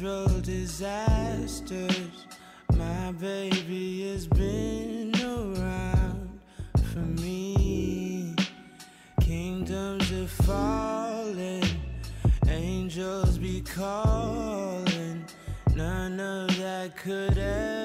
natural disasters. My baby has been around for me. Kingdoms are falling, angels be calling. None of that could ever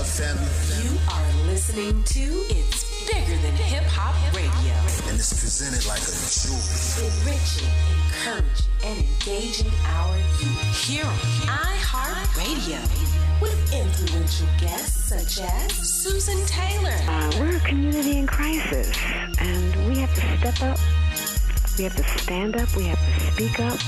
love, family. You are listening to It's Bigger Than Hip Hop Radio. And it's presented like a jewel. Enriching, encouraging, and engaging our youth. Here on iHeartRadio. With influential guests such as Susan Taylor, Uh, we're a community in crisis, and we have to step up. We have to stand up. We have to speak up.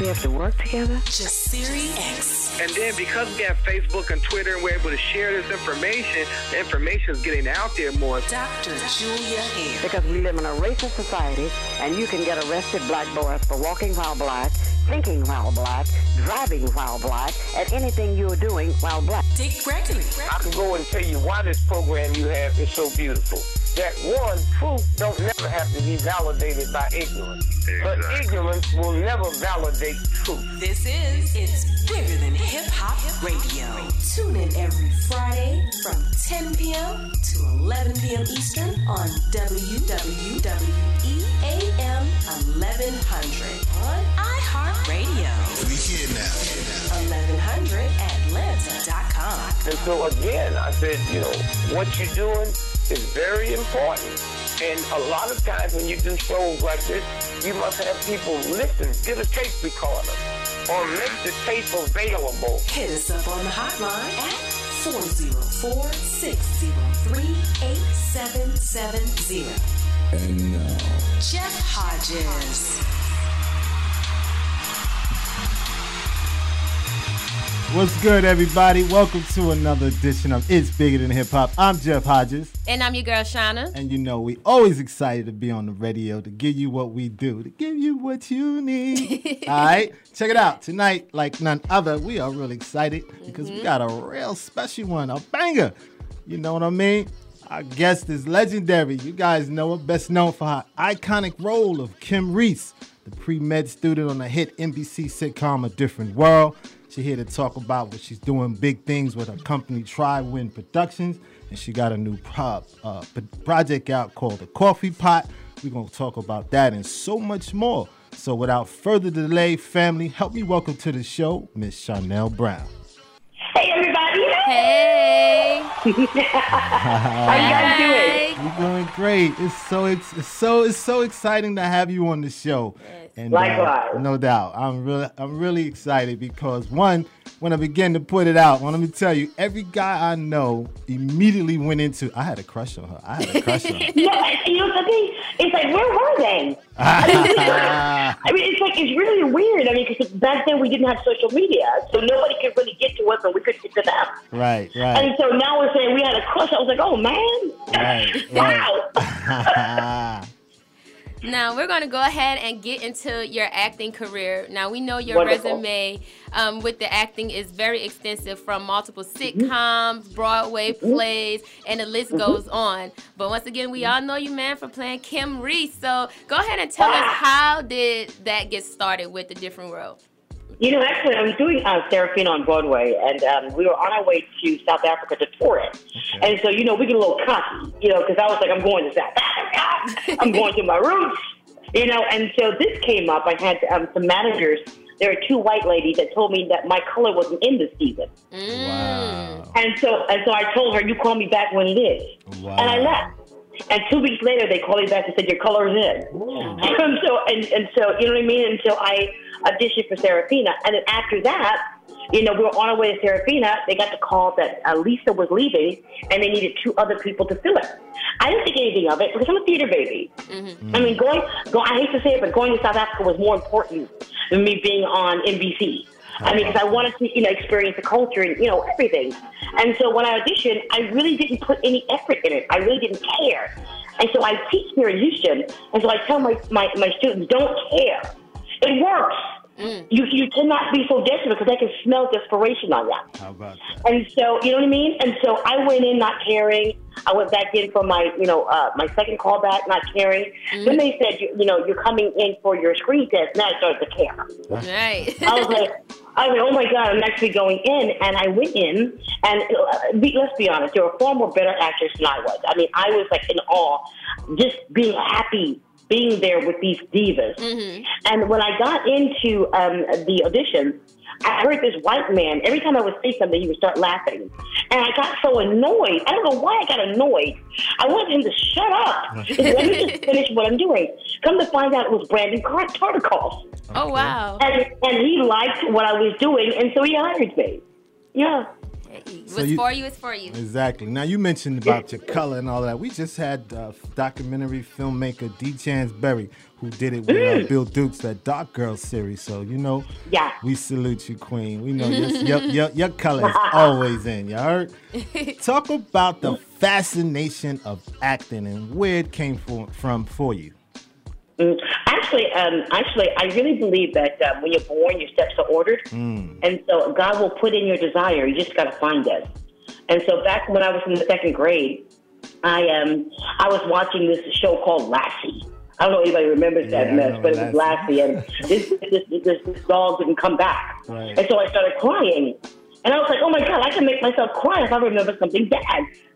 We have to work together. Jasiri X, And then because we have Facebook and Twitter and we're able to share this information, the information is getting out there more. Dr. Julia Hare, Because we live in a racist society, and you can get arrested, black boys, for walking while black, thinking while black, driving while black, and anything you're doing while black. Dick Gregory, I can go and tell you why this program you have is so beautiful. That one, truth don't never have to be validated by ignorance. But ignorance will never validate truth. This is It's Bigger Than Hip Hop Radio. Tune in every Friday from 10 p.m. to 11 p.m. Eastern on WWWEAM 1100 on iHeartRadio. We here now. 1100atlanta.com. And so again, I said, you know, what you're doing is very important. And a lot of times when you do shows like this, you must have people listen, get a tape recorder, or make the tape available. Hit us up on the hotline at 404-603-8770. And now, Jeff Hodges. What's good, everybody? Welcome to another edition of It's Bigger Than Hip Hop. I'm Jeff Hodges, And I'm your girl, Shauna. and you know we always excited to be on the radio to give you what we do, to give you what you need. All right, check it out tonight. Like none other, we are really excited because we mm-hmm. got a real special one, a banger. You know what I mean? Our guest is legendary. You guys know her, best known for her iconic role of Kim Reese, the pre-med student on the hit NBC sitcom A Different World. She's here to talk about what she's doing big things with her company Tri Win Productions, and she got a new pro- uh, p- project out called The Coffee Pot. We're gonna talk about that and so much more. So without further delay, family, help me welcome to the show Miss Charnele Brown. Hey, everybody. Hey. How you guys doing? Hey. You're doing great. It's so ex- it's so it's so exciting to have you on the show. And uh, Likewise. no doubt, I'm really, I'm really excited because one, when I began to put it out, well, let me tell you, every guy I know immediately went into. I had a crush on her. I had a crush on her. Yeah, you know the thing? It's like, where were they? I mean, it's like it's really weird. I mean, because back then we didn't have social media, so nobody could really get to us, and we couldn't get to them. right, right. And so now we're saying we had a crush. I was like, oh man, right, wow. right. Now we're going to go ahead and get into your acting career. Now we know your Wonderful. resume um, with the acting is very extensive, from multiple Mm-hmm. sitcoms, Broadway plays, and the list goes on. But once again, we all know you, man, for playing Kim Reese. So go ahead and tell us Ah. how did that get started with the different roles? You know, actually, I was doing uh, Sarafina on Broadway, and um, we were on our way to South Africa to tour it. And so, you know, we get a little cocky, you know, because I was like, I'm going to South Africa. I'm going to my roots, you know. And so this came up. I had um, some managers. There were two white ladies that told me that my color wasn't in this season. Wow. And so, and so I told her, "You call me back when it is." Wow. And I left. And two weeks later, they called me back and said, "Your color is in." and so, and, and so, you know what I mean. And so I auditioned for Sarafina, and then after that, you know, we were on our way to Sarafina. They got the call that uh, Lisa was leaving, and they needed two other people to fill it. I didn't think anything of it because I'm a theater baby. I mean, going, go, I hate to say it, but going to South Africa was more important than me being on NBC. I mean, because I wanted to, you know, experience the culture and, you know, everything. And so when I auditioned, I really didn't put any effort in it. I really didn't care. And so I teach here in Houston, and so I tell my, my, my students, don't care. It works. You, you cannot be so desperate because they can smell desperation on you. How about that? And so, you know what I mean? And so I went in not caring. I went back in for my, you know, uh, my second call back, not caring. Then they said, you, you know, you're coming in for your screen test. Now I started to care. Right. I was like, I was like, oh my God, I'm actually going in. And I went in, and uh, be, let's be honest, there were far more better actors than I was. I mean, I was like in awe, just being happy being there with these divas. And when I got into um, the audition, I heard this white man, every time I would say something, he would start laughing. And I got so annoyed. I don't know why I got annoyed. I wanted him to shut up. Let me just finish what I'm doing. Come to find out it was Brandon Car- Tartikoff. Oh, wow. And, and he liked what I was doing, and so he hired me. Yeah. What's So you- for you is for you. Exactly. Now you mentioned about your color and all that. We just had uh, documentary filmmaker D. Channsin Berry who did it with uh, Bill Dukes, that Dark Girl series. So you know, Yeah. we salute you, Queen. We know your your, your, your color is always in. You heard? Talk about the fascination of acting and where it came from, from for you. Mm, Actually, um, actually, I really believe that um, when you're born, your steps are ordered, and so God will put in your desire. You just got to find it. And so, back when I was in the second grade, I um, I was watching this show called Lassie. I don't know if anybody remembers Yeah, that mess, but it was Lassie. Lassie, and this, this, this, this dog didn't come back, Right. and so I started crying. And I was like, oh my God, I can make myself cry if I remember something bad.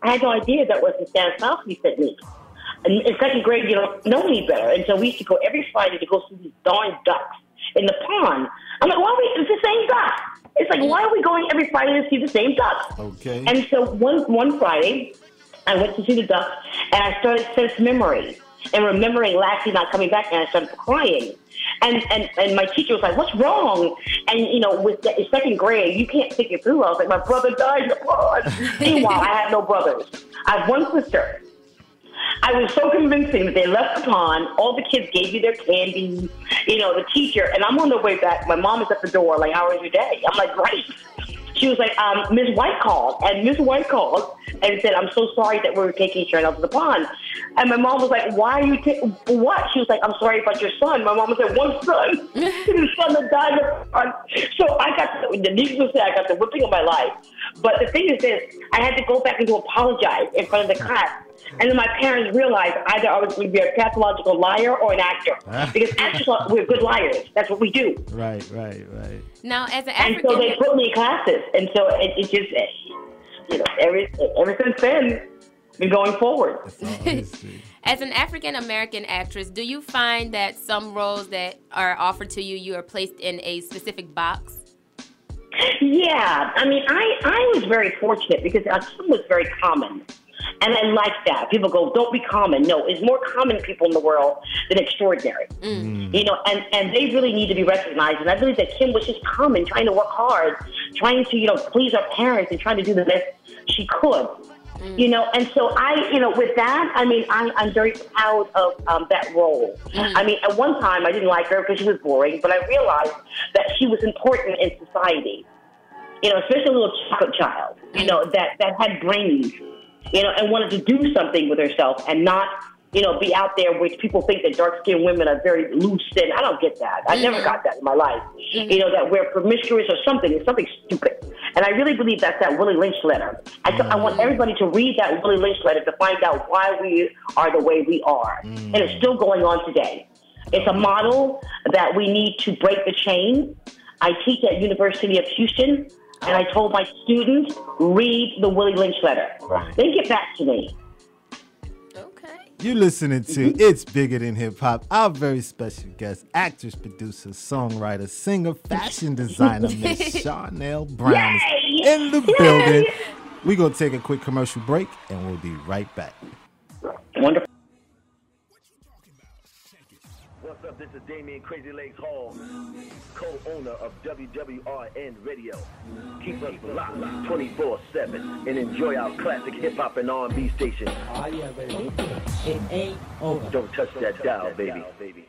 I had no idea that was the Stanislavski technique. And in second grade, you don't know any better. And so we used to go every Friday to go see these darn ducks in the pond. I'm like, why are we, it's the same ducks. It's like, why are we going every Friday to see the same ducks? Okay. And so one, one Friday, I went to see the ducks and I started sense memory and remembering Lassie not coming back and I started crying. And, and, and my teacher was like, what's wrong? And, you know, with the second grade, you can't think it through. I was like, my brother died in the pond. Meanwhile, I have no brothers. I have one sister. I was so convincing that they left the pond. All the kids gave you their candy, you know, the teacher. And I'm on the way back. My mom is at the door, like, how was your day? I'm like, great. She was like, um, Ms. White called. And Ms. White called and said, I'm so sorry that we were taking Sharon out to the pond. And my mom was like, why are you taking, what? She was like, I'm sorry about your son. My mom said, one son. His son that died in the pond. So I got, the, the needless to say, I got the whipping of my life. But the thing is this, I had to go back and to apologize in front of the class. And then my parents realized either I was going to be a pathological liar or an actor. Ah. Because actors, we're good liars. That's what we do. Right, right, right. Now, as an And so they put me in classes. And so it, it just, you know, ever, ever since then, been going forward. It's all history. as an African American actress, do you find that some roles that are offered to you, you are placed in a specific box? Yeah, I mean, I, I was very fortunate because uh, autism was very common. And I like that. People go, don't be common. No, it's more common people in the world than extraordinary. Mm. You know, and, and they really need to be recognized. And I believe that Kim was just common, trying to work hard, trying to, you know, please her parents and trying to do the best she could. Mm. You know, and so I, you know, with that, I mean, I, I'm very proud of um, that role. Mm. I mean, at one time I didn't like her because she was boring, but I realized that she was important in society. You know, especially a little chocolate child, you know, that, that had brains, you know, and wanted to do something with herself and not, you know, be out there which people think that dark skinned women are very loose and I don't get that. I never mm-hmm. got that in my life. Mm-hmm. You know, that we're promiscuous or something it's something stupid. And I really believe that's that Willie Lynch letter. I, I want mm-hmm. everybody to read that Willie Lynch letter to find out why we are the way we are. Mm. And it's still going on today. It's a model that we need to break the chain. I teach at University of Houston, and I told my students, read the Willie Lynch letter. They get back to me. Okay. You listening to mm-hmm. It's Bigger Than Hip Hop. Our very special guest, actress, producer, songwriter, singer, fashion designer, Miss Charnele Brown is Yay! in the building. We're going to take a quick commercial break and we'll be right back. Wonderful. This is Damian Crazy Legs Hall, co-owner of WWRN Radio. Keep us locked 24/7 and enjoy our classic hip hop and R&B station. Oh yeah, baby. It ain't over. Don't touch that dial, baby. I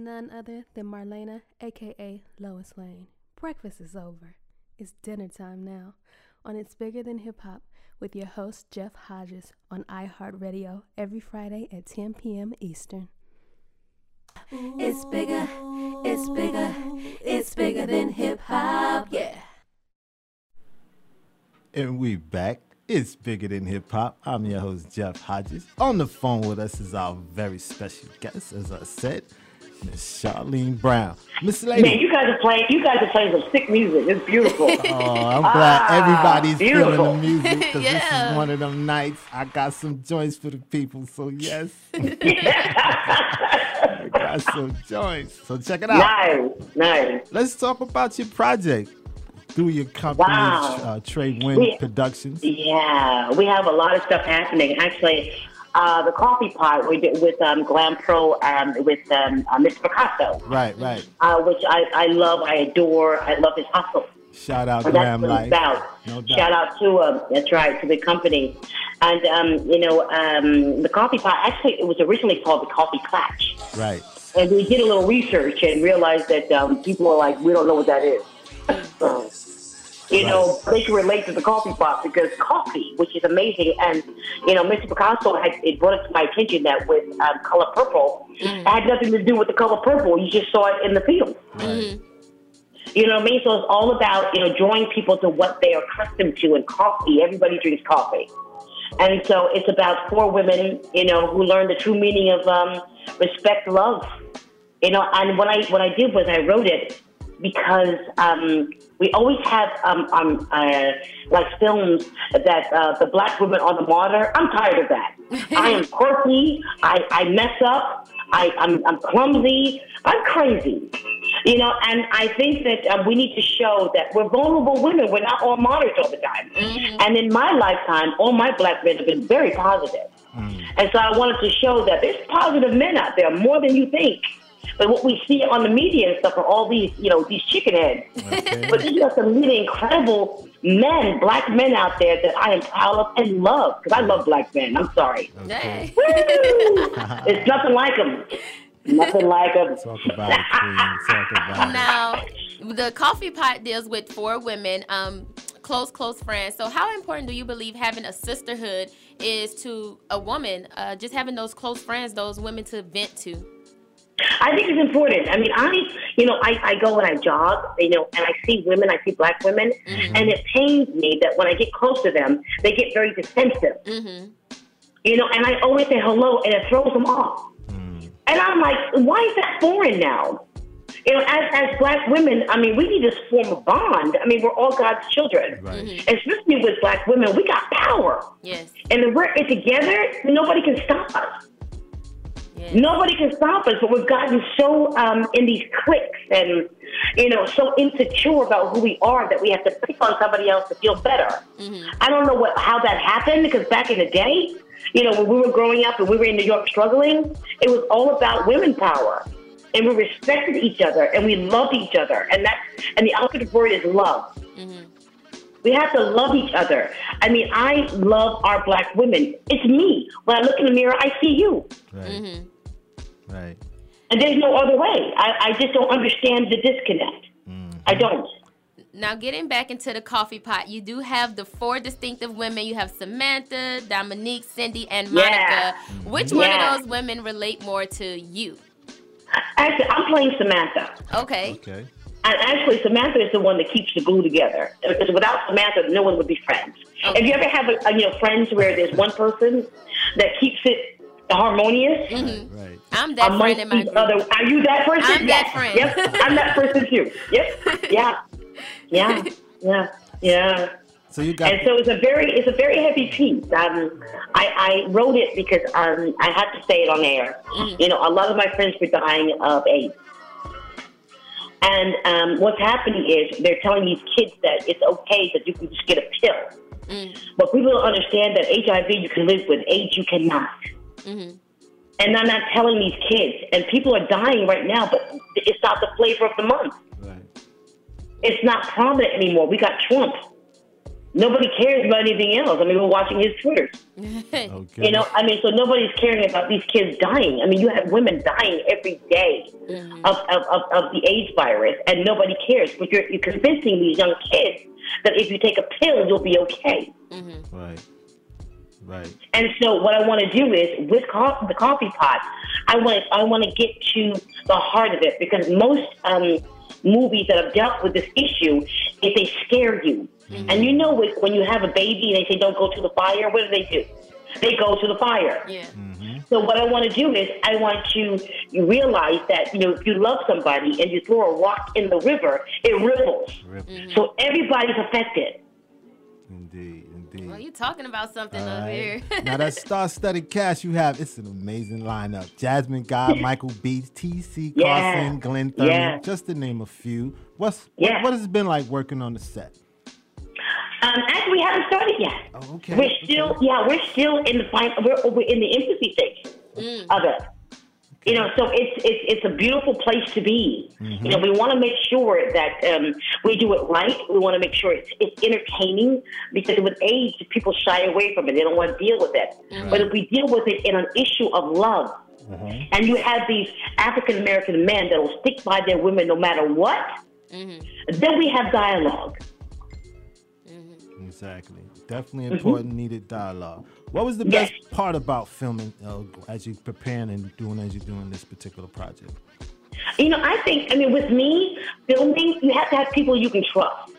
none other than Marlena, aka Lois Lane. Breakfast is over. It's dinner time now. On It's Bigger Than Hip Hop with your host Jeff Hodges on iHeartRadio every Friday at 10 p.m. Eastern. It's bigger, it's bigger, it's bigger than hip hop. Yeah. And we back. It's bigger than hip hop. I'm your host, Jeff Hodges. On the phone with us is our very special guest, as I said, Miss Charnele Brown. Miss Lady. Man, you guys are playing. You guys are playing some sick music. It's beautiful. Oh, I'm glad Ah, everybody's beautiful. feeling the music because this is one of them nights. I got some joints for the people, so yes. I got some joints. So check it out. nice, nice. Let's talk about your project through your company, Wow. uh, Trade Wind We- Productions. Yeah, we have a lot of stuff happening. Actually, uh, the coffee pot we did with um, Glam Pro um, with um, uh, Mr. Picasso, Right, right. uh, which I, I love, I adore. I love his hustle. Shout out And that's Glam Life. No doubt. Shout out to um, that's right to the company, and um, you know um, the coffee pot. Actually, it was originally called the Coffee Clutch, Right. and we did a little research and realized that um, people are like, we don't know what that is. So, You know, they can relate to the coffee pot because coffee, which is amazing, and you know, Mr. Picasso had it brought it to my attention that with um, color purple, it had nothing to do with the color purple. You just saw it in the field. You know what I mean? So it's all about, you know, drawing people to what they are accustomed to in coffee. Everybody drinks coffee. And so it's about four women, you know, who learn the true meaning of um, respect, love. You know, and what I what I did was I wrote it because um, we always have um, um, uh, like films that uh, the black women are the martyr. I'm tired of that. I am quirky. I, I mess up. I, I'm, I'm clumsy. I'm crazy. You know, and I think that um, we need to show that we're vulnerable women. We're not all martyrs all the time. And in my lifetime, all my black men have been very positive. And so I wanted to show that there's positive men out there, more than you think. But what we see on the media and stuff are all these, you know, these chicken heads. But there's just some really incredible men, black men out there that I am proud of and love. Because I love black men. I'm sorry. Hey. It's nothing like them. Nothing like them. Talk about it, Talk about it. Now, the coffee pot deals with four women, um, close, close friends. So, how important do you believe having a sisterhood is to a woman? Uh, just having those close friends, those women to vent to. I think it's important. I mean, I, you know, I, I go and I jog, you know, and I see women, I see black women, and it pains me that when I get close to them, they get very defensive. Mm-hmm. You know, and I always say hello, and it throws them off. And I'm like, why is that foreign now? You know, as, as black women, I mean, we need to form a bond. I mean, we're all God's children. Especially with black women, we got power. Yes. And if we're together, nobody can stop us. Nobody can stop us, but we've gotten so um, in these cliques and, you know, so insecure about who we are that we have to pick on somebody else to feel better. I don't know what how that happened because back in the day, you know, when we were growing up and we were in New York struggling, it was all about women power. And we respected each other and we loved each other. And that and the operative word is love. We have to love each other. I mean, I love our black women. It's me. When I look in the mirror, I see you. Right. Mm-hmm. Right. And there's no other way. I, I just don't understand the disconnect. Mm-hmm. I don't. Now, getting back into the coffee pot, you do have the four distinctive women. You have Samantha, Dominique, Cindy, and Monica. Yeah. Which one of those women relate more to you? Actually, I'm playing Samantha. Okay. Okay. And actually, Samantha is the one that keeps the glue together. Because without Samantha, no one would be friends. If you ever have a, a, you know friends where there's one person that keeps it harmonious, Right. I'm that friend in my group. other, are you that person? I'm that friend. Yep, I'm that person too. Yep. Yeah. Yeah. Yeah. Yeah. So you got and so it's a very it's a very heavy piece. Um, I, I wrote it because um, I had to say it on air. You know, a lot of my friends were dying of AIDS. And um, what's happening is they're telling these kids that it's okay that you can just get a pill. But people don't understand that HIV you can live with, AIDS you cannot. Mm-hmm. And I'm not telling these kids. And people are dying right now, but it's not the flavor of the month. It's not prominent anymore. We got Trump. Nobody cares about anything else. I mean, we're watching his Twitter. Okay. You know, I mean, so nobody's caring about these kids dying. I mean, you have women dying every day of, of, of, of the AIDS virus, and nobody cares. But you're, you're convincing these young kids that if you take a pill, you'll be okay. Right. Right. And so, what I want to do is with coffee, the coffee pot, I want I want to get to the heart of it because most um, movies that have dealt with this issue, if they scare you, and mm-hmm. you know when- when you have a baby and they say don't go to the fire, what do they do? They go to the fire. Yeah. Mm-hmm. So what I want to do is I want you to realize that you know if you love somebody and you throw a rock in the river, it ripples. So everybody's affected. Indeed. Indeed. Well, you're talking about something All over right. here. now that star-studded cast you have, it's an amazing lineup. Jasmine Guy, Michael B, T.C. Yeah. Carson, Glenn Thurman, Yeah. just to name a few. What's Yeah. what, what has it been like working on the set? Um, actually, we haven't started yet. Oh, okay. We're still, yeah, we're still in the final. We're, oh, we're in the infancy stage mm. of it. You know, so it's it's it's a beautiful place to be. Mm-hmm. You know, we want to make sure that um, we do it right. We want to make sure it's it's entertaining because with age, people shy away from it. They don't want to deal with it. Mm-hmm. But if we deal with it in an issue of love, mm-hmm. and you have these African American men that will stick by their women no matter what, then we have dialogue. Exactly. Definitely Mhm. important, needed dialogue. What was the Yes. best part about filming uh, as you're preparing and doing as you're doing this particular project? You know, I think, I mean, with me, filming, you have to have people you can trust.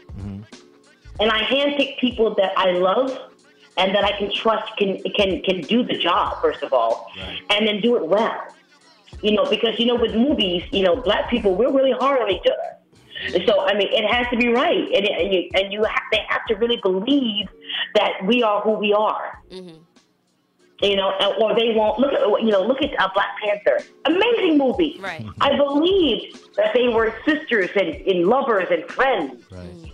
And I handpick people that I love and that I can trust can can can do the job, first of all, and then do it well. You know, because, you know, with movies, you know, black people, we're really hard on each other. And So I mean, it has to be right, and, it- and you and you have, they have to really believe that we are who we are. mhm You know, and- or they won't look at you know look at uh, Black Panther, amazing movie. Right. I believed that they were sisters and, and lovers and friends,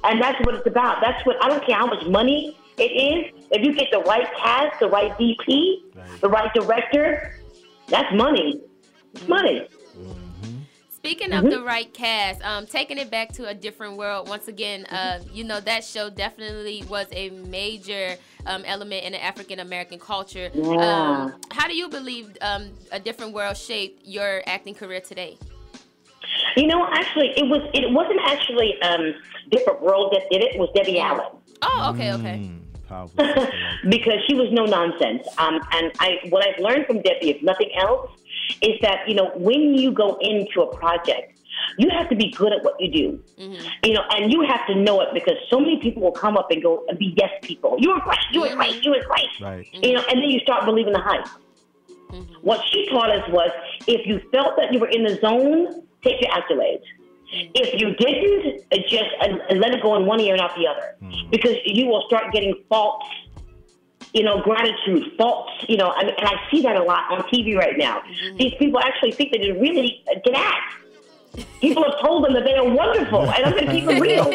and that's what it's about. That's what I don't care how much money it is. If you get the right cast, the right DP, the right director, that's money. It's money. Speaking of the right cast, um, taking it back to a different world once again. Uh, you know that show definitely was a major um, element in the African American culture. Yeah. Um, how do you believe um, a different world shaped your acting career today? You know, actually, it was it wasn't actually um, different world that did it. It was Debbie Allen. Oh, okay, okay. Mm, because she was no nonsense. Um, and I, what I've learned from Debbie, if nothing else, is that you know when you go into a project, you have to be good at what you do. Mm-hmm. You know, and you have to know it because so many people will come up and go and be yes people. You were great. You were great. Mm-hmm. You were great. Right. You know, and then you start believing the hype. Mm-hmm. What she taught us was if you felt that you were in the zone, take your accolades. If you didn't, just uh, let it go in one ear and out the other, because you will start getting false, you know, gratitude, false, you know, and, and I see that a lot on TV right now. These people actually think that they really can act. People have told them that they are wonderful, and I'm going to keep it real.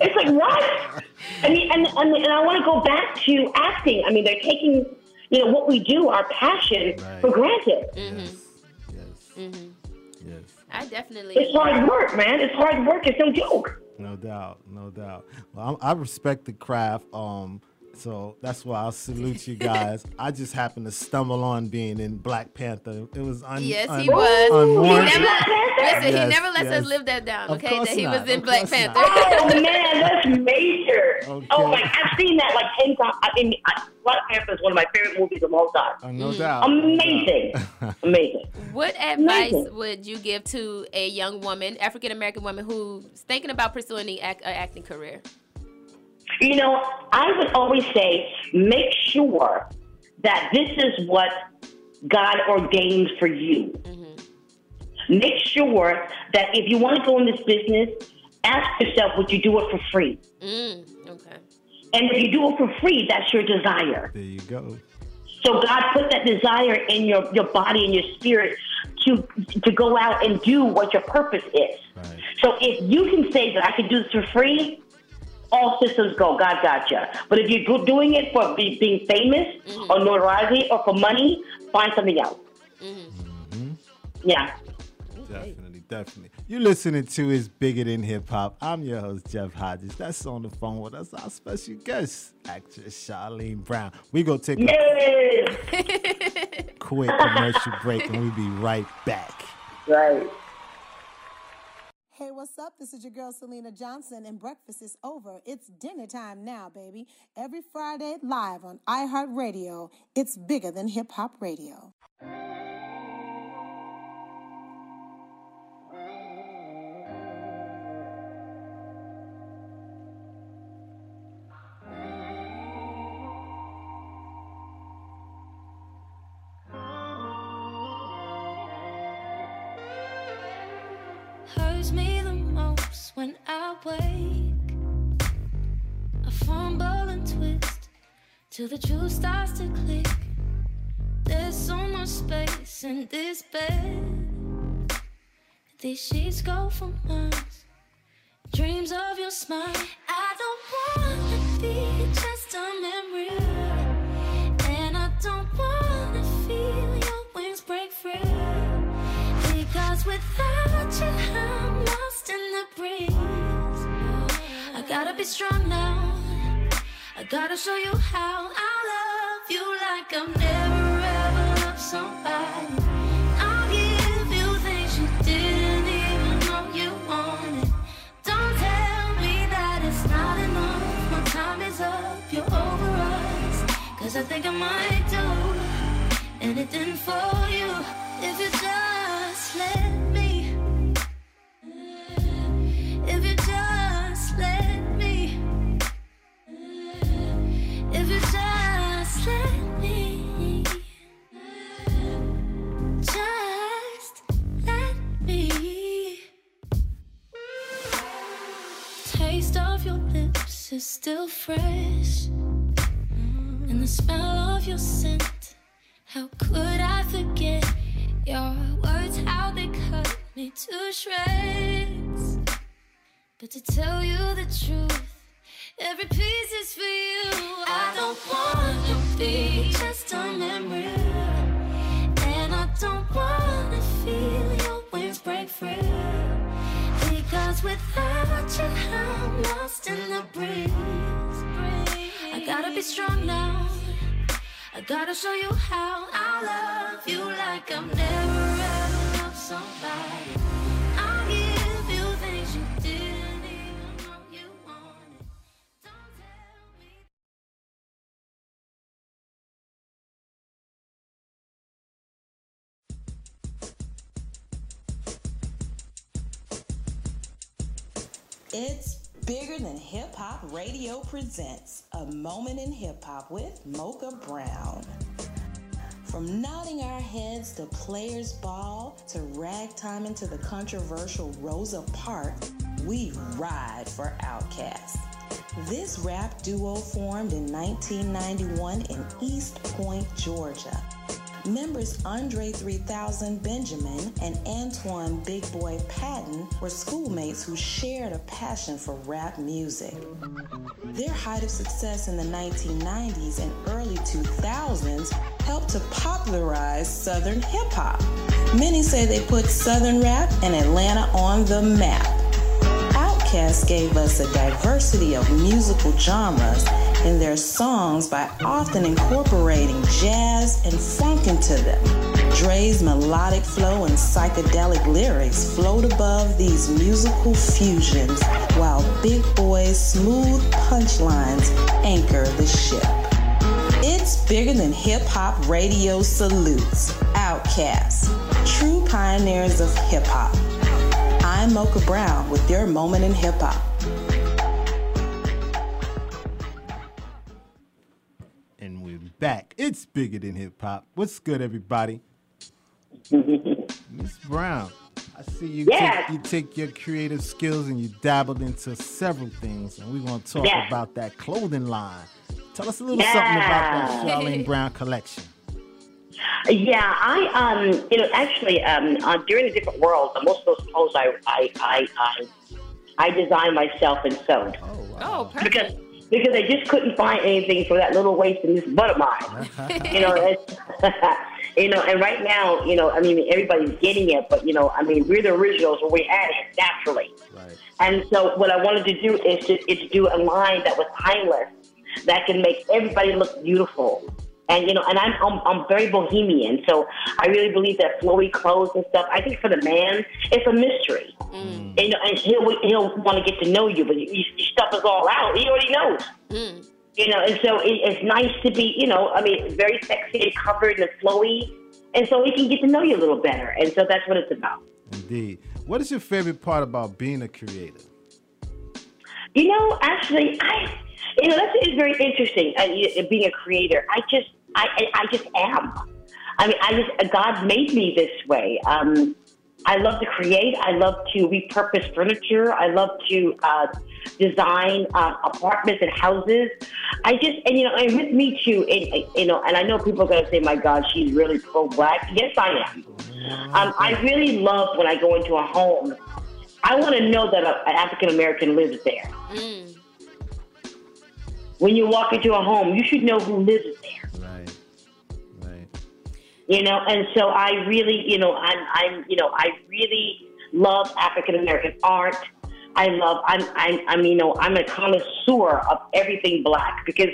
It's like what? I mean, and and, and I want to go back to acting. I mean, they're taking, you know, what we do, our passion, for granted. Mm-hmm. mm-hmm yes I definitely. It's hard work, man. It's hard work. It's no joke. No doubt, no doubt. Well, I, I respect the craft. Um, so that's why I salute you guys. I just happened to stumble on being in Black Panther. It was un, Yes, un- he was. unwarranted. He never, listen, he never lets yes. us live that down. Okay, course that he not, was in of Black Panther. not. Oh man, that's major. Okay. Oh my, I've seen that like ten times. I mean, I- Black Panther is one of my favorite movies of all time. Uh, no doubt. Amazing, amazing. What advice Amazing. would you give to a young woman, African American woman, who's thinking about pursuing the act, uh, acting career? You know, I would always say, make sure that this is what God ordained for you. Make sure that if you want to go in this business, ask yourself, would you do it for free? Mm, okay. And if you do it for free, that's your desire. There you go. So God put that desire in your, your body and your spirit to to go out and do what your purpose is. So if you can say that I can do this for free, all systems go. God got you. But if you're doing it for be, being famous mm-hmm. or notoriety or for money, find something else. Mm-hmm. Yeah. Definitely, definitely. You're listening to is bigger than hip hop. I'm your host Jeff Hodges. That's on the phone with us. Our special guest, actress Charnele Brown. We go to take a quick commercial break and we be right back. Right. Hey, what's up? This is your girl Selena Johnson, and breakfast is over. It's dinner time now, baby. Every Friday, live on iHeartRadio. It's bigger than hip hop radio. When I fumble and twist till the truth starts to click. There's so much space in this bed. These sheets go for months. Dreams of your smile. I gotta be strong now. I gotta show you how I love you like I've never ever loved somebody. I'll give you things you didn't even know you wanted. Don't tell me that it's not enough. My time is up. You're over us. Cause I think I might do anything for you if you just let still fresh. And the smell of your scent. How could I forget your words? How they cut me to shreds. But to tell you the truth, every piece is for you. I don't want to be just a memory. And I don't want to feel your wings break free. Without you, I'm lost in the breeze. I gotta be strong now. I gotta show you how I love you like I've never ever loved somebody. It's bigger than hip hop radio presents a moment in hip hop with Mocha Brown. From nodding our heads to Players Ball to ragtime into the controversial Rosa Parks, we ride for Outkast. This rap duo formed in 1991 in East Point, Georgia. Members Andre 3000 Benjamin and Antoine Big Boy Patton were schoolmates who shared a passion for rap music. Their height of success in the 1990s and early 2000s helped to popularize Southern hip hop. Many say they put Southern rap and Atlanta on the map. Outkast gave us a diversity of musical genres in their songs by often incorporating jazz and funk into them. Dre's melodic flow and psychedelic lyrics float above these musical fusions, while Big Boy's smooth punchlines anchor the ship. It's bigger than hip hop radio salutes. Outcasts, true pioneers of hip hop. I'm Mocha Brown with your moment in hip hop. Back. It's bigger than hip hop. What's good, everybody? Miss Brown, I see you, Yes. take, you take your creative skills and you dabbled into several things, and we're going to talk Yes. about that clothing line. Tell us a little something about that Yeah. Charnele Brown collection. Yeah, I um, you know, actually, um, uh, during the different worlds, uh, most of those clothes I I I I, I designed myself and sewed. Oh, perfect. Because because I just couldn't find anything for that little waist and this butt of mine. you know, you know, and right now, you know, I mean, everybody's getting it, but you know, I mean, we're the originals, where we had it naturally. And so, what I wanted to do is to, is to do a line that was timeless, that can make everybody look beautiful. And you know, and I'm, I'm I'm very bohemian, so I really believe that flowy clothes and stuff. I think for the man, it's a mystery. And, you know, and he'll he'll want to get to know you, but you, you stuff is all out. He already knows. You know, and so it, it's nice to be, you know, I mean, very sexy and covered and flowy, and so he can get to know you a little better. And so that's what it's about. Indeed. What is your favorite part about being a creator? You know, actually, I, you know, that's it's very interesting. Uh, being a creator, I just, I, I, just am. I mean, I just God made me this way. Um, I love to create. I love to repurpose furniture. I love to uh, design uh, apartments and houses. I just, and you know, and with me too, and, you know, and I know people are going to say, "My God, she's really pro-black." Yes, I am. Um, I really love when I go into a home. I want to know that a- an African American lives there. When you walk into a home, you should know who lives there. You know, and so I really, you know, I'm, I'm, you know, I really love African American art. I love, I'm, I'm, I'm, you know, I'm a connoisseur of everything black because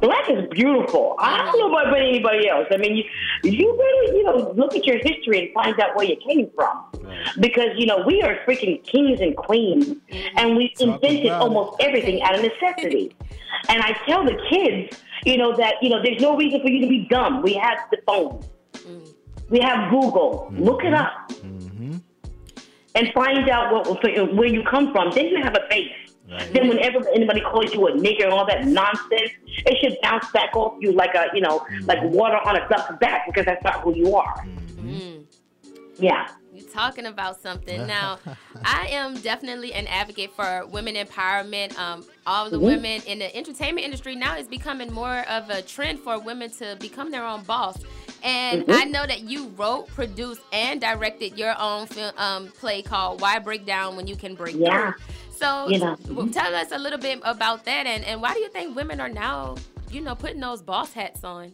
black is beautiful. I don't know about anybody else. I mean, you, you really, you know, look at your history and find out where you came from. Because, you know, we are freaking kings and queens and we invented about it. almost everything out of necessity. and I tell the kids, You know that you know there's no reason for you to be dumb. We have the phone. We have Google. Mm-hmm. Look it up mm-hmm. and find out what where you come from. Then you have a base. Then whenever anybody calls you a nigger and all that nonsense, it should bounce back off you like a you know mm-hmm. like water on a duck's back because that's not who you are. Mm. Yeah. You're talking about something. Now, I am definitely an advocate for women empowerment. Um, all the Mhm. women in the entertainment industry now is becoming more of a trend for women to become their own boss. And Mhm. I know that you wrote, produced, and directed your own film um, play called "Why Break Down When You Can Break Yeah. Through." So, You know. w- tell us a little bit about that, and, and why do you think women are now, you know, putting those boss hats on?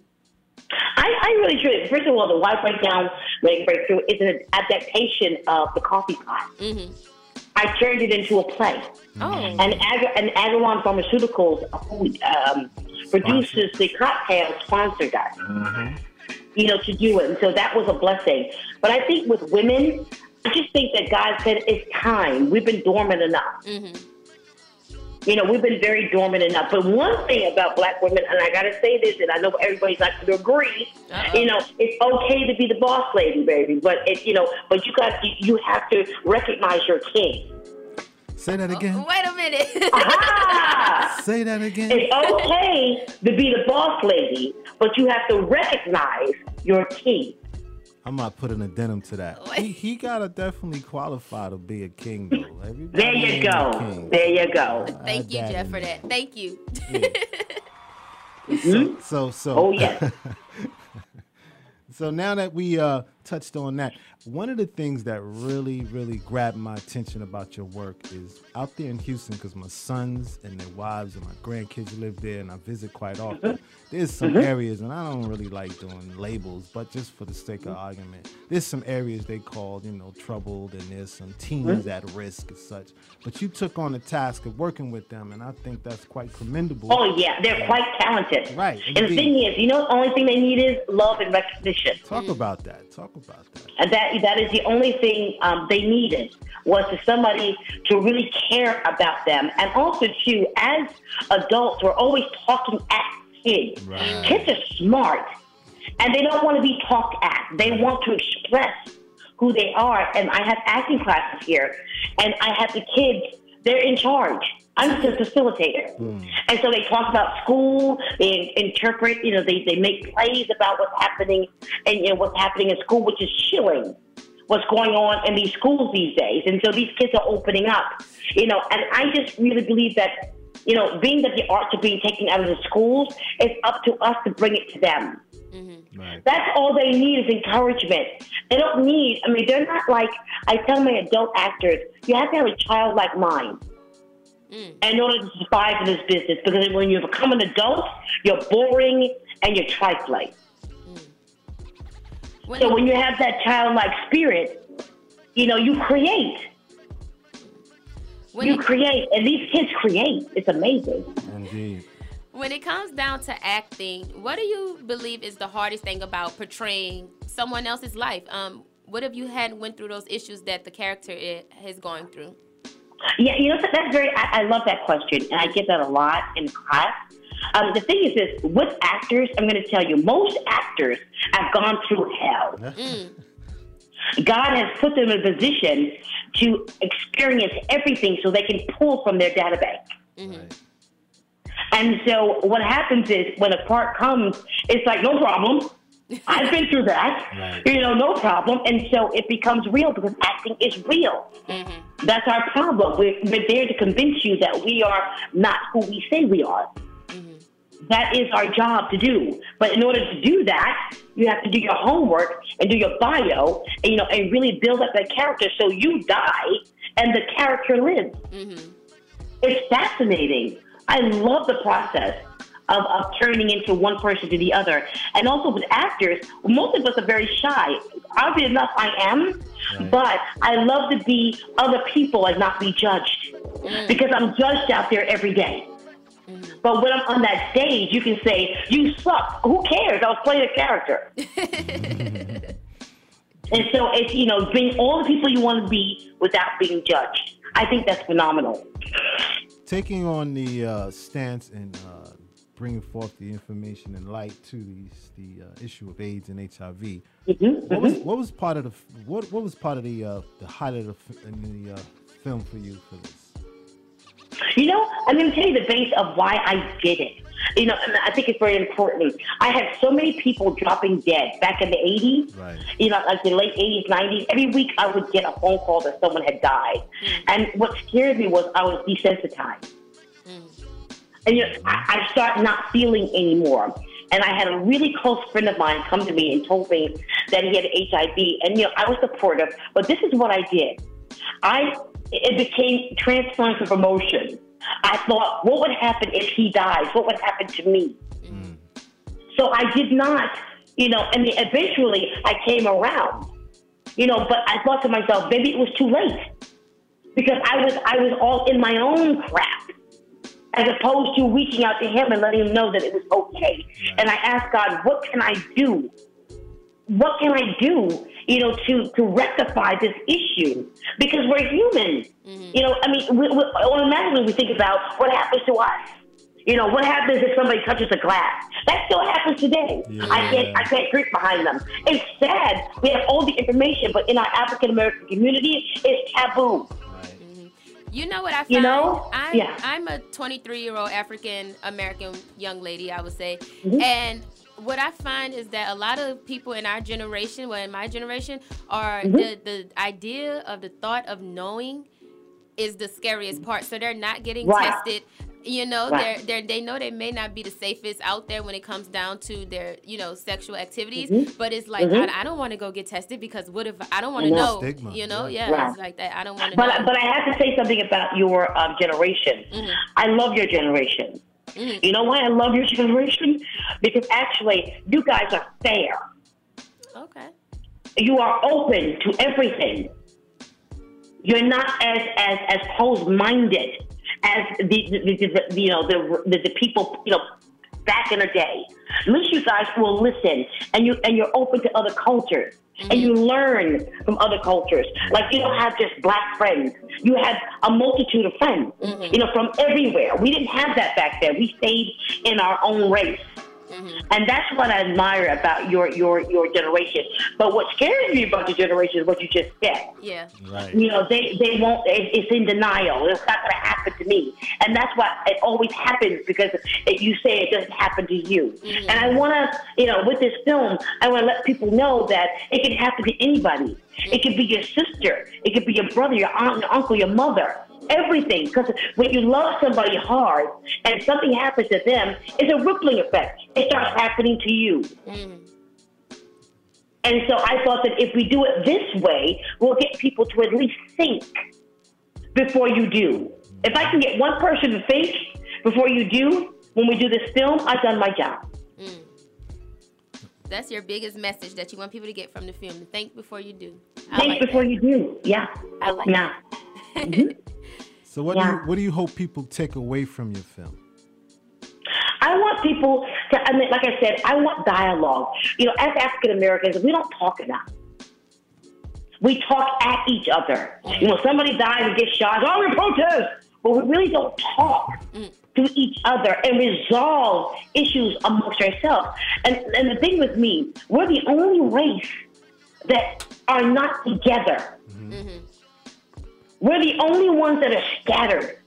I, I really should. First of all, the White Breakdown Break Breakthrough is an adaptation of the Coffee Pot. Mm-hmm. I turned it into a play. Oh. And Ag- and Agouron Pharmaceuticals, who um, produces the cocktail, sponsored us. You know, to do it, and so that was a blessing. But I think with women, I just think that God said it's time. We've been dormant enough. Mm-hmm. You know, we've been very dormant enough. But one thing about black women, and I got to say this, and I know everybody's not going to agree. You know, it's okay to be the boss lady, baby. But it, you know, but you got you, you have to recognize your king. Say that uh, again. Wait a minute. Say that again. It's okay to be the boss lady, but you have to recognize your king. I'm not putting a denim to that. He, he gotta definitely qualify to be a king, though. Everybody There you go. There you go. Thank you, Jeff, in for that. Thank you. Mm-hmm. So, so, so. Oh, yes. so now that we uh, touched on that, one of the things that really, really grabbed my attention about your work is out there in Houston, because my sons and their wives and my grandkids live there, and I visit quite often. There's some Mhm. areas, and I don't really like doing labels, but just for the sake of argument, there's some areas they call, you know, troubled, and there's some teens Mhm. at risk and such. But you took on the task of working with them, and I think that's quite commendable. Oh yeah, they're quite talented. Right. And the thing is, you know, the only thing they need is love and recognition. Talk about that. Talk about that. And that that is the only thing um, they needed was for somebody to really care about them, and also too, as adults, we're always talking at kids. Kids are smart, and they don't want to be talked at. They want to express who they are. And I have acting classes here, and I have the kids. They're in charge. I'm just a facilitator. Hmm. And so they talk about school, they interpret, you know, they, they make plays about what's happening and you know what's happening in school, which is chilling what's going on in these schools these days. And so these kids are opening up. You know, and I just really believe that, you know, being that the arts are being taken out of the schools, it's up to us to bring it to them. Mm-hmm. That's all they need is encouragement. They don't need, I mean, they're not like, I tell my adult actors, you have to have a childlike mind in order to survive in this business because when you become an adult, you're boring and you're trifling. so when you have that childlike spirit, you know, you create. When you it- create, and these kids create. It's amazing. Indeed. When it comes down to acting, what do you believe is the hardest thing about portraying someone else's life? Um, what if you hadn't went through those issues that the character i- is going through? Yeah, you know that's very. I, I love that question, and I get that a lot in class. Um, the thing is this: with actors, I'm going to tell you, most actors have gone through hell. Mm. God has put them in a position to experience everything, so they can pull from their database. Mm-hmm. And so what happens is when a part comes, it's like no problem. I've been through that. You know, no problem. And so it becomes real because acting is real. Mm-hmm. That's our problem. We're, we're there to convince you that we are not who we say we are. Mm-hmm. That is our job to do. But in order to do that, you have to do your homework and do your bio, and, you know, and really build up that character so you die and the character lives. Mm-hmm. It's fascinating. I love the process of, of turning into one person to the other. And also with actors, most of us are very shy. Oddly enough, I am, but I love to be other people and not be judged because I'm judged out there every day. But when I'm on that stage, you can say, You suck. Who cares? I was playing a character. and so it's, you know, being all the people you want to be without being judged. I think that's phenomenal. Taking on the uh, stance and uh, bringing forth the information and light to these the uh, issue of AIDS and HIV. Mhm, What was mhm. what was part of the what what was part of the uh, the highlight of in the uh, film for you for this? You know, I'm going to tell you the base of why I did it. You know, and I think it's very important. I had so many people dropping dead back in the 80s. Right. You know, like the late 80s, 90s. Every week I would get a phone call that someone had died. And what scared me was I was desensitized. And you know, I, I started not feeling anymore. And I had a really close friend of mine come to me and told me that he had HIV. And you know, I was supportive, but this is what I did. I it became transference of emotion. I thought, what would happen if he dies? What would happen to me? Mm. So I did not, you know, and eventually I came around, you know, but I thought to myself, maybe it was too late because I was I was all in my own crap as opposed to reaching out to him and letting him know that it was okay. And I asked God, what can I do? What can I do, you know, to to rectify this issue? Because we're human. Mm-hmm. You know, I mean, we, we, automatically we think about what happens to us. You know, what happens if somebody touches a glass? That still happens today. I can't I can't drink behind them. It's sad. We have all the information, but in our African American community, it's taboo. You know what I find? You know? I'm, Yeah. I'm a 23 year old African American young lady, I would say. Mm-hmm. And what I find is that a lot of people in our generation, well, in my generation, are Mhm. the, the idea of the thought of knowing is the scariest part. So they're not getting tested. You know, Right. they're, they're, they know they may not be the safest out there when it comes down to their, you know, sexual activities. Mhm. But it's like, Mhm. I, I don't want to go get tested because what if I don't want to know. know? Stigma, You know, yeah. yeah, Right. it's like that. I don't want to But know. but I have to say something about your um, generation. Mhm. I love your generation. Mhm. You know why I love your generation? Because actually, you guys are fair. Okay. You are open to everything. You're not as as as closed minded as the, the, the, the you know the, the the people you know back in the day. At least you guys will listen, and you and you're open to other cultures, and you learn from other cultures. Like you don't have just black friends; you have a multitude of friends. Mm-hmm. You know, from everywhere. We didn't have that back then. We stayed in our own race. Mm-hmm. And that's what I admire about your, your, your generation. But what scares me about the generation is what you just said. Yeah. Right. You know, they, they won't, it, it's in denial. It's not going to happen to me. And that's why it always happens because it, you say it doesn't happen to you. Mm-hmm. And I want to, you know, with this film, I want to let people know that it can happen to anybody. It mm-hmm. could be your sister. It could be your brother, your aunt, your uncle, your mother. Everything. Because when you love somebody hard and something happens to them, it's a rippling effect. It starts happening to you. Mm. And so I thought that if we do it this way, we'll get people to at least think before you do. If I can get one person to think before you do, when we do this film, I've done my job. Mm. That's your biggest message that you want people to get from the film. Think before you do. I Think like before you do. Yeah. I like yeah. So what do you what do you hope people take away from your film? I want people to, I mean, like I said, I want dialogue. You know, as African Americans, we don't talk enough. We talk at each other. You know, somebody dies and gets shot, oh, we protest. But we really don't talk to each other and resolve issues amongst ourselves. And, and the thing with me, we're the only race that are not together. Mm-hmm. Mm-hmm. We're the only ones that are scattered.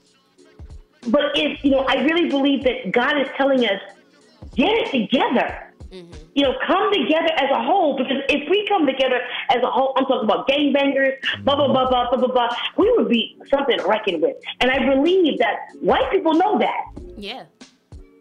But if, you know, I really believe that God is telling us, get it together. Mm-hmm. You know, come together as a whole because if we come together as a whole, I'm talking about gangbangers, blah, blah, blah, blah, blah, blah, blah, we would be something to reckon with. And I believe that white people know that. Yeah.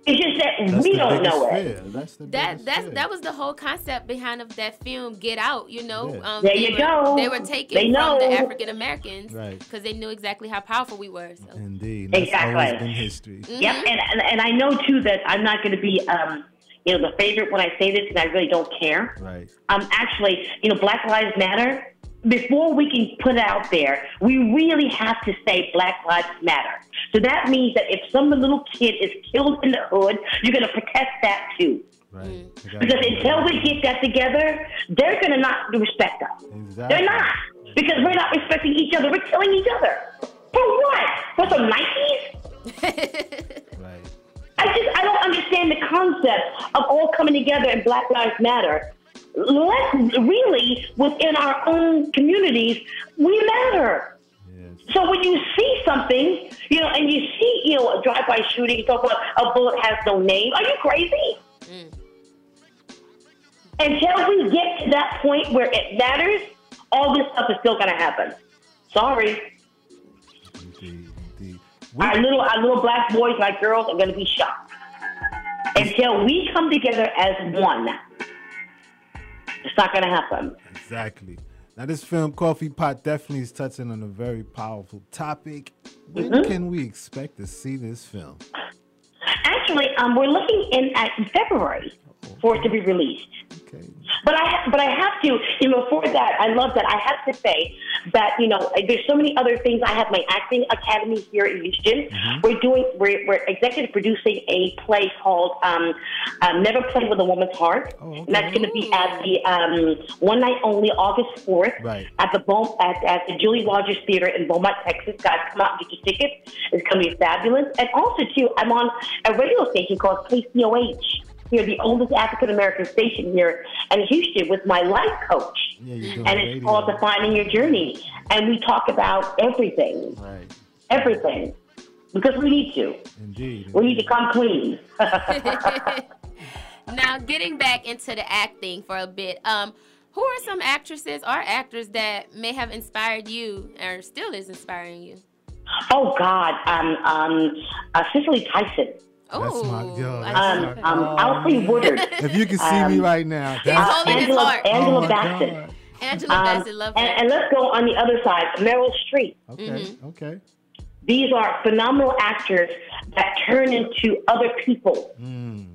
It's just that That's we don't know fear. it. That's the That that's fear. that was the whole concept behind of that film Get Out. You know, Yeah. um, There they you were, go. They were taken They from the. African Americans Right. because they knew exactly how powerful we were. So. Indeed. That's Exactly. always been history. Yep, and, and and I know too that I'm not going to be, um, you know, the favorite when I say this, and I really don't care. Right. Um, actually, you know, Black Lives Matter. Before we can put it out there, we really have to say Black Lives Matter. So that means that if some little kid is killed in the hood, you're going to protest that too. Right. Mm. You Because do until we get that together, they're going to not respect us. Exactly. They're not. Because we're not respecting each other. We're killing each other. For what? For some Nikes? Right. I just I don't understand the concept of all coming together and Black Lives Matter. Let's really within our own communities, we matter. So when you see something, you know, and you see, you know, a drive-by shooting, you talk about a bullet has no name. Are you crazy? Mm. Until we get to that point where it matters, all this stuff is still going to happen. Sorry. Our little, our little black boys, my girls, are going to be shot. Until we come together as one, it's not going to happen. Exactly. Now, this film, Coffee Pot, definitely is touching on a very powerful topic. When Mhm. can we expect to see this film? Actually, um, we're looking in at February for it to be released. But I but I have to, you know, for that, I love that. I have to say that you know, there's so many other things. I have my acting academy here in Houston. We're doing, we're, we're executive producing a play called um, um, "Never Play with a Woman's Heart," and that's going to be at the um, one night only, August fourth, Right. at the Beaum- at, at the Julie Rogers Theater in Beaumont, Texas. Guys, come out and get your tickets. It's going to be fabulous. And also, too, I'm on a radio station called KCOH. Here, the oldest African American station here in Houston, with my life coach, Yeah, you're and it's radio. called Defining Your Journey. And we talk about everything, Right. everything, because we need to. Indeed. We need to come clean. now, getting back into the acting for a bit, um, who are some actresses or actors that may have inspired you or still is inspiring you? oh God, um, um, uh, Cicely Tyson. Oh, That's my yo. That's Um, my, um, oh, Alfre man. Woodard. If you can see me Um, right now, He's that's holding his Angela, heart. Angela Oh, Bassett. God. Angela Um, Bassett, love and, her. and let's go on the other side, Meryl Streep. okay, Mm-hmm. okay. These are phenomenal actors that turn into other people. Mm.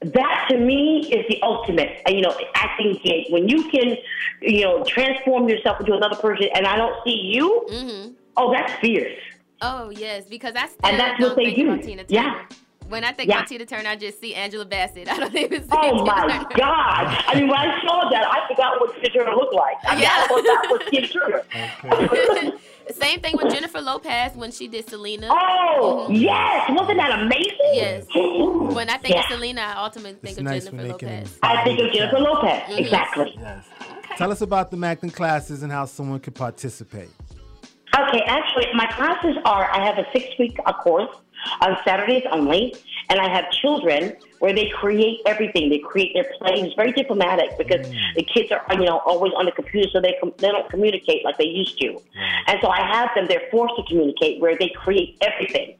That to me is the ultimate, uh, you know, acting gig. When you can, you know, transform yourself into another person, and I don't see you. Mm-hmm. Oh, that's fierce. Oh yes, because that's And that's what they do. about Tina Yeah. When I think Yeah. about Tina Turner, I just see Angela Bassett. I don't even see. Oh Tina my Turner. God! I mean, when I saw that, I forgot what Tina Turner looked like. I Yeah. Thought that was Tina Turner. Same thing with Jennifer Lopez when she did Selena. Oh Mhm. yes, wasn't that amazing? Yes. When I think Yeah. of Selena, I ultimately think It's of nice Jennifer when they can Lopez. I think of Jennifer Lopez. Mhm. Exactly. Yes. Tell us about the acting classes and how someone can participate. Okay, actually, my classes are I have a six week course on Saturdays only, and I have children where they create everything. They create their plays. It's very diplomatic because the kids are, you know, always on the computer, so they com- they don't communicate like they used to. And so I have them. They're forced to communicate where they create everything.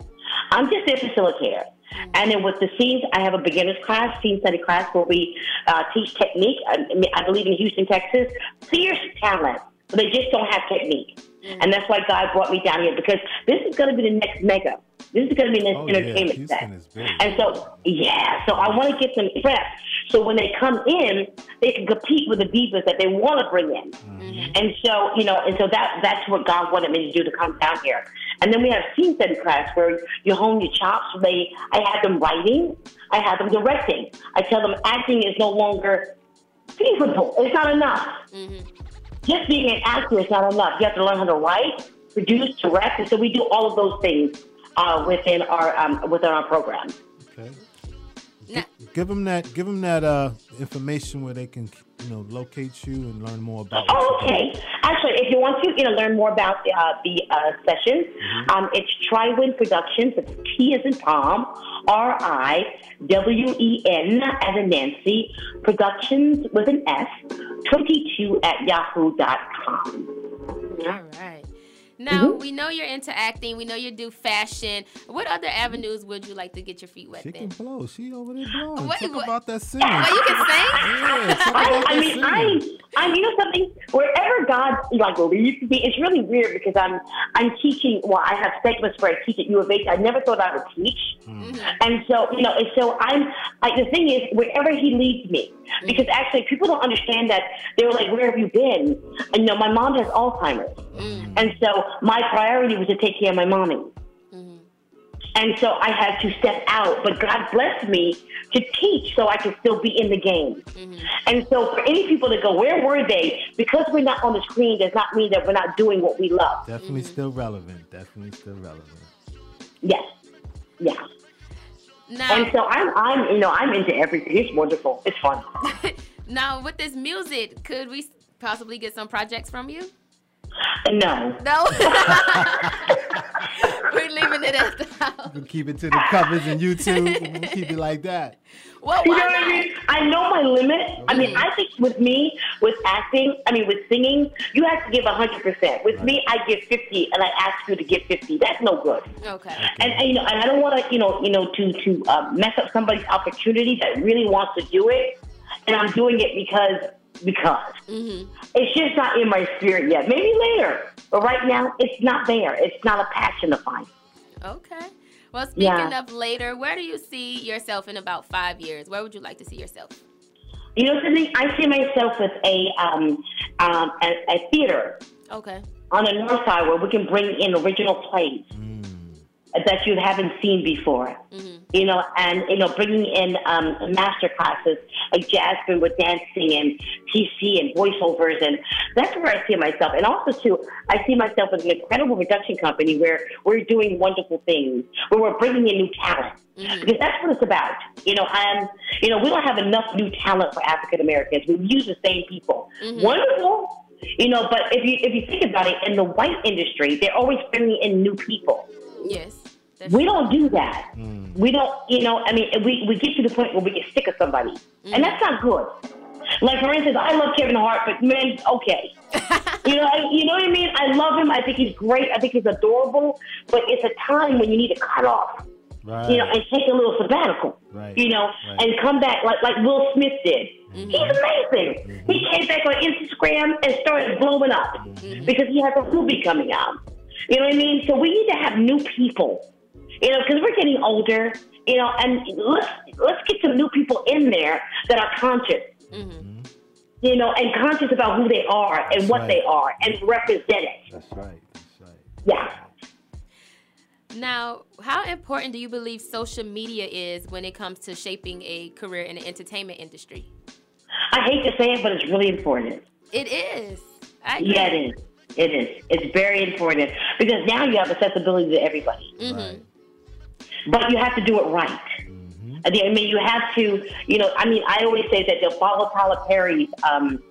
I'm just their facilitator. And then with the scenes, I have a beginner's class, scene study class, where we uh, teach technique. I, I believe in Houston, Texas. Fierce talent, but they just don't have technique. And that's why God brought me down here because this is going to be the next mega. This is going to be the next Oh, yeah, entertainment set. Is big. And so, yeah, so I want to get them prepped so when they come in, they can compete with the divas that they want to bring in. Mm-hmm. And so, you know, and so that that's what God wanted me to do to come down here. And then we have scene study class where you hone your chops. They, I have them writing, I have them directing. I tell them acting is no longer feasible. It's not enough. Just being an actor is not enough. You have to learn how to write, produce, direct, and so we do all of those things uh, within our um, within our program. Okay. Give them that. Give them that uh, information where they can, you know, locate you and learn more about. Oh, you okay. Actually, if you want to, you know, learn more about uh, the uh, sessions, um, it's Triwen Productions. It's T as in Tom, R I W E N as in Nancy Productions with an S. Twenty two at yahoo.com. All right. Now Mm-hmm. we know you're into acting. We know you do fashion. What other avenues would you like to get your feet wet She in? can blow. She over there blowing. Wait, Talk what? about that singing. Well, you can sing. Yeah, I, I mean, I, singing. I, you know something. Wherever God like leads me, it's really weird because I'm, I'm teaching. Well, I have segments where I teach at U of H. I never thought I would teach, mm-hmm. and so you know, and so I'm. Like the thing is, wherever He leads me, mm. because actually people don't understand that. They were like, "Where have you been?" And you know, my mom has Alzheimer's, mm. and so my priority was to take care of my mommy. Mm-hmm. And so I had to step out, but God blessed me to teach so I could still be in the game. Mm-hmm. And so for any people that go, where were they? Because we're not on the screen does not mean that we're not doing what we love. Definitely mm-hmm. still relevant. Definitely still relevant. Yes. Yeah. Now- And so I'm, I'm, you know, I'm into everything. It's wonderful. It's fun. Now, with this music, could we possibly get some projects from you? No. No. We're leaving it at that. We'll keep it to the covers and YouTube. we'll keep it like that. Well, you know what I mean? I know my limit. I mean, I think with me, with acting, I mean, with singing, you have to give 100%. With me, I give 50 and I ask you to give 50. That's no good. Okay. And, and you know, and I don't want to, you know, you know, to to uh, mess up somebody's opportunity that really wants to do it, and I'm doing it because because Mm-hmm. it's just not in my spirit yet. Maybe later, but right now, it's not there. It's not a passion of mine. Okay. Well, speaking Yeah. of later, where do you see yourself in about five years? Where would you like to see yourself? You know something? I see myself with a um, um, a, a theater Okay. on the north side where we can bring in original plays that you haven't seen before. You know, and you know, bringing in um, master classes like Jasmine with dancing and TC and voiceovers, and that's where I see myself. And also, too, I see myself as an incredible production company where we're doing wonderful things, where we're bringing in new talent. Because that's what it's about, you know. And you know, we don't have enough new talent for African Americans. We use the same people. Mhm. Wonderful, you know. But if you if you think about it, in the white industry, they're always bringing in new people. Yes. We don't do that. Mm. We don't, you know, I mean, we, we get to the point where we get sick of somebody. And mm. that's not good. Like, for instance, I love Kevin Hart, but man, okay. you know, I, you know what I mean? I love him. I think he's great. I think he's adorable. But it's a time when you need to cut off, Right. you know, and take a little sabbatical. Right. You know, Right. and come back like like Will Smith did. Mm-hmm. He's amazing. He mm-hmm. came back on Instagram and started blowing up mm-hmm. because he has a movie coming out. You know what I mean? So we need to have new people. You know, because we're getting older. You know, and let's let's get some new people in there that are conscious. You know, and conscious about who they are and what right. they are, and represent it. That's right. That's right. Yeah. Now, how important do you believe social media is when it comes to shaping a career in the entertainment industry? I hate to say it, but it's really important. It is. I yeah, it is. It is. It's very important because now you have accessibility to everybody. Mhm. But you have to do it right. I mean- I mean, you have to, you know, I mean, I always say that they'll follow Tyler Perry's um,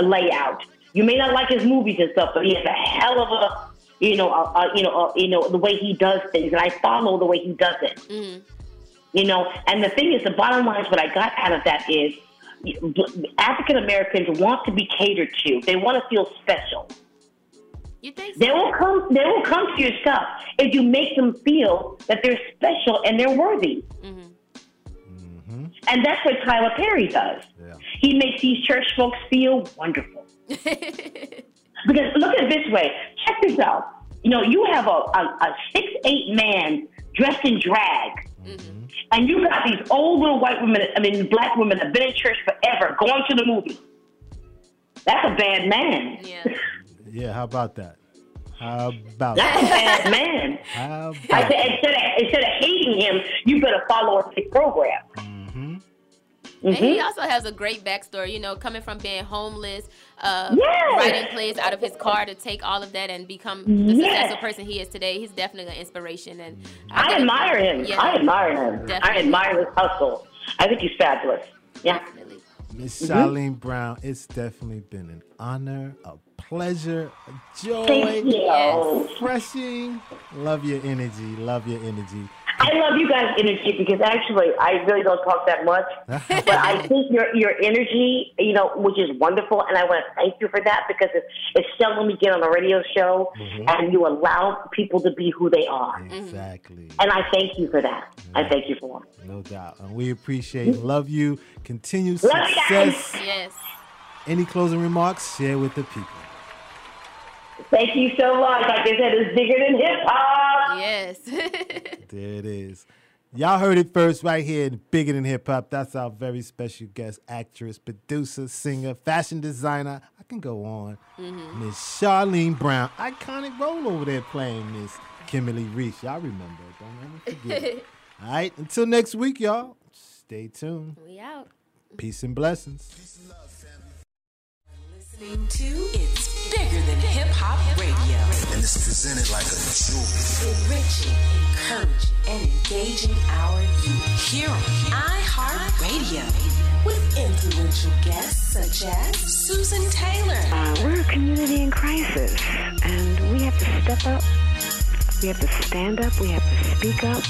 layout. You may not like his movies and stuff, but he has a hell of a, you know, a, a, you know, a, you know, the way he does things, and I follow the way he does it. Mhm. You know, and the thing is, the bottom line is what I got out of that is African Americans want to be catered to. They want to feel special. You think They will come. They will come to your stuff if you make them feel that they're special and they're worthy. mhm mhm And that's what Tyler Perry does. He makes these church folks feel wonderful. because look at it this way. Check this out. You know, you have a, a, a six eight man dressed in drag. And you got these old little white women, I mean, black women that have been in church forever going to the movie. That's a bad man. Yeah, how about that? How about That's a that? bad man. How I about said, instead of, instead of hating him, you better follow a big program. And he also has a great backstory, you know, coming from being homeless, uh, Yes. writing plays out of his car to take all of that and become the Yes. successful person he is today. He's definitely an inspiration, and I admire him. Yeah. I admire him. I admire his hustle. I think he's fabulous. Yeah. Miss Mhm. Charnele Brown, it's definitely been an honor, a pleasure, a joy, Thank you. refreshing. Love your energy. Love your energy. I love you guys' energy because actually I really don't talk that much, but I think your your energy, you know, which is wonderful, and I want to thank you for that because it's, it's seldom we get on a radio show mm-hmm. and you allow people to be who they are, mm-hmm. Exactly. and I thank you for that. I thank you for it. No doubt. And we appreciate love you. Continued Love you guys. success. Yes. Any closing remarks? Share with the people. Thank you so much. Like I said, it's bigger than hip hop. Yes. There it is. Y'all heard it first right here in Bigger Than Hip Hop. That's our very special guest, actress, producer, singer, fashion designer. I can go on. Mm-hmm. Miss Charnele Brown. Iconic role over there playing Miss Kimberly Reese. Y'all remember. Don't ever forget. it. All right. Until next week, y'all. Stay tuned. we out. Peace and blessings. Listening to It's bigger than hip hop radio. And it's presented like a jewel. Enriching, encouraging, and engaging our youth. Here on iHeart Radio. With influential guests such as Susan Taylor. Uh, we're a community in crisis, and we have to step up. We have to stand up. We have to speak up.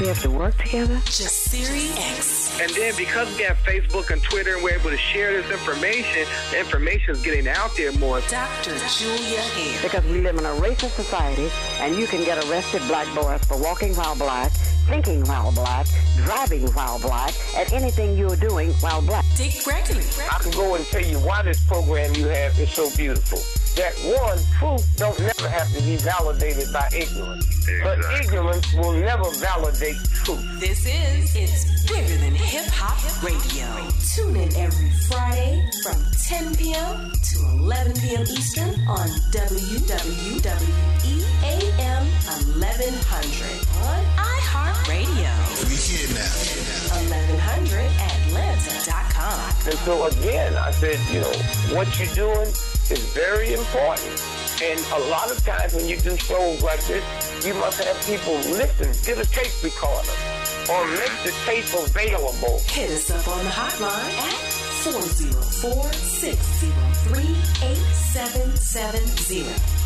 We have to work together. Jasiri X. And then because we have Facebook and Twitter and we're able to share this information, the information is getting out there more. Dr. Julia Hare. Because we live in a racist society, and you can get arrested black boys for walking while black, thinking while black, driving while black, at anything you're doing while black. Dick Gregory. I can go and tell you why this program you have is so beautiful. That one, truth don't never have to be validated by ignorance. But ignorance will never validate truth. This is It's Bigger Than Hip Hop Radio. Tune in every Friday from 10 p.m. to 11 p.m. Eastern on WWWEAM 1100 on iHeartRadio. We here now. 1100 And so again, I said, you know, what you're doing is very important. And a lot of times when you do shows like this, you must have people listen, get a tape recorder, or make the tape available. Hit us up on the hotline at 404-603-8770.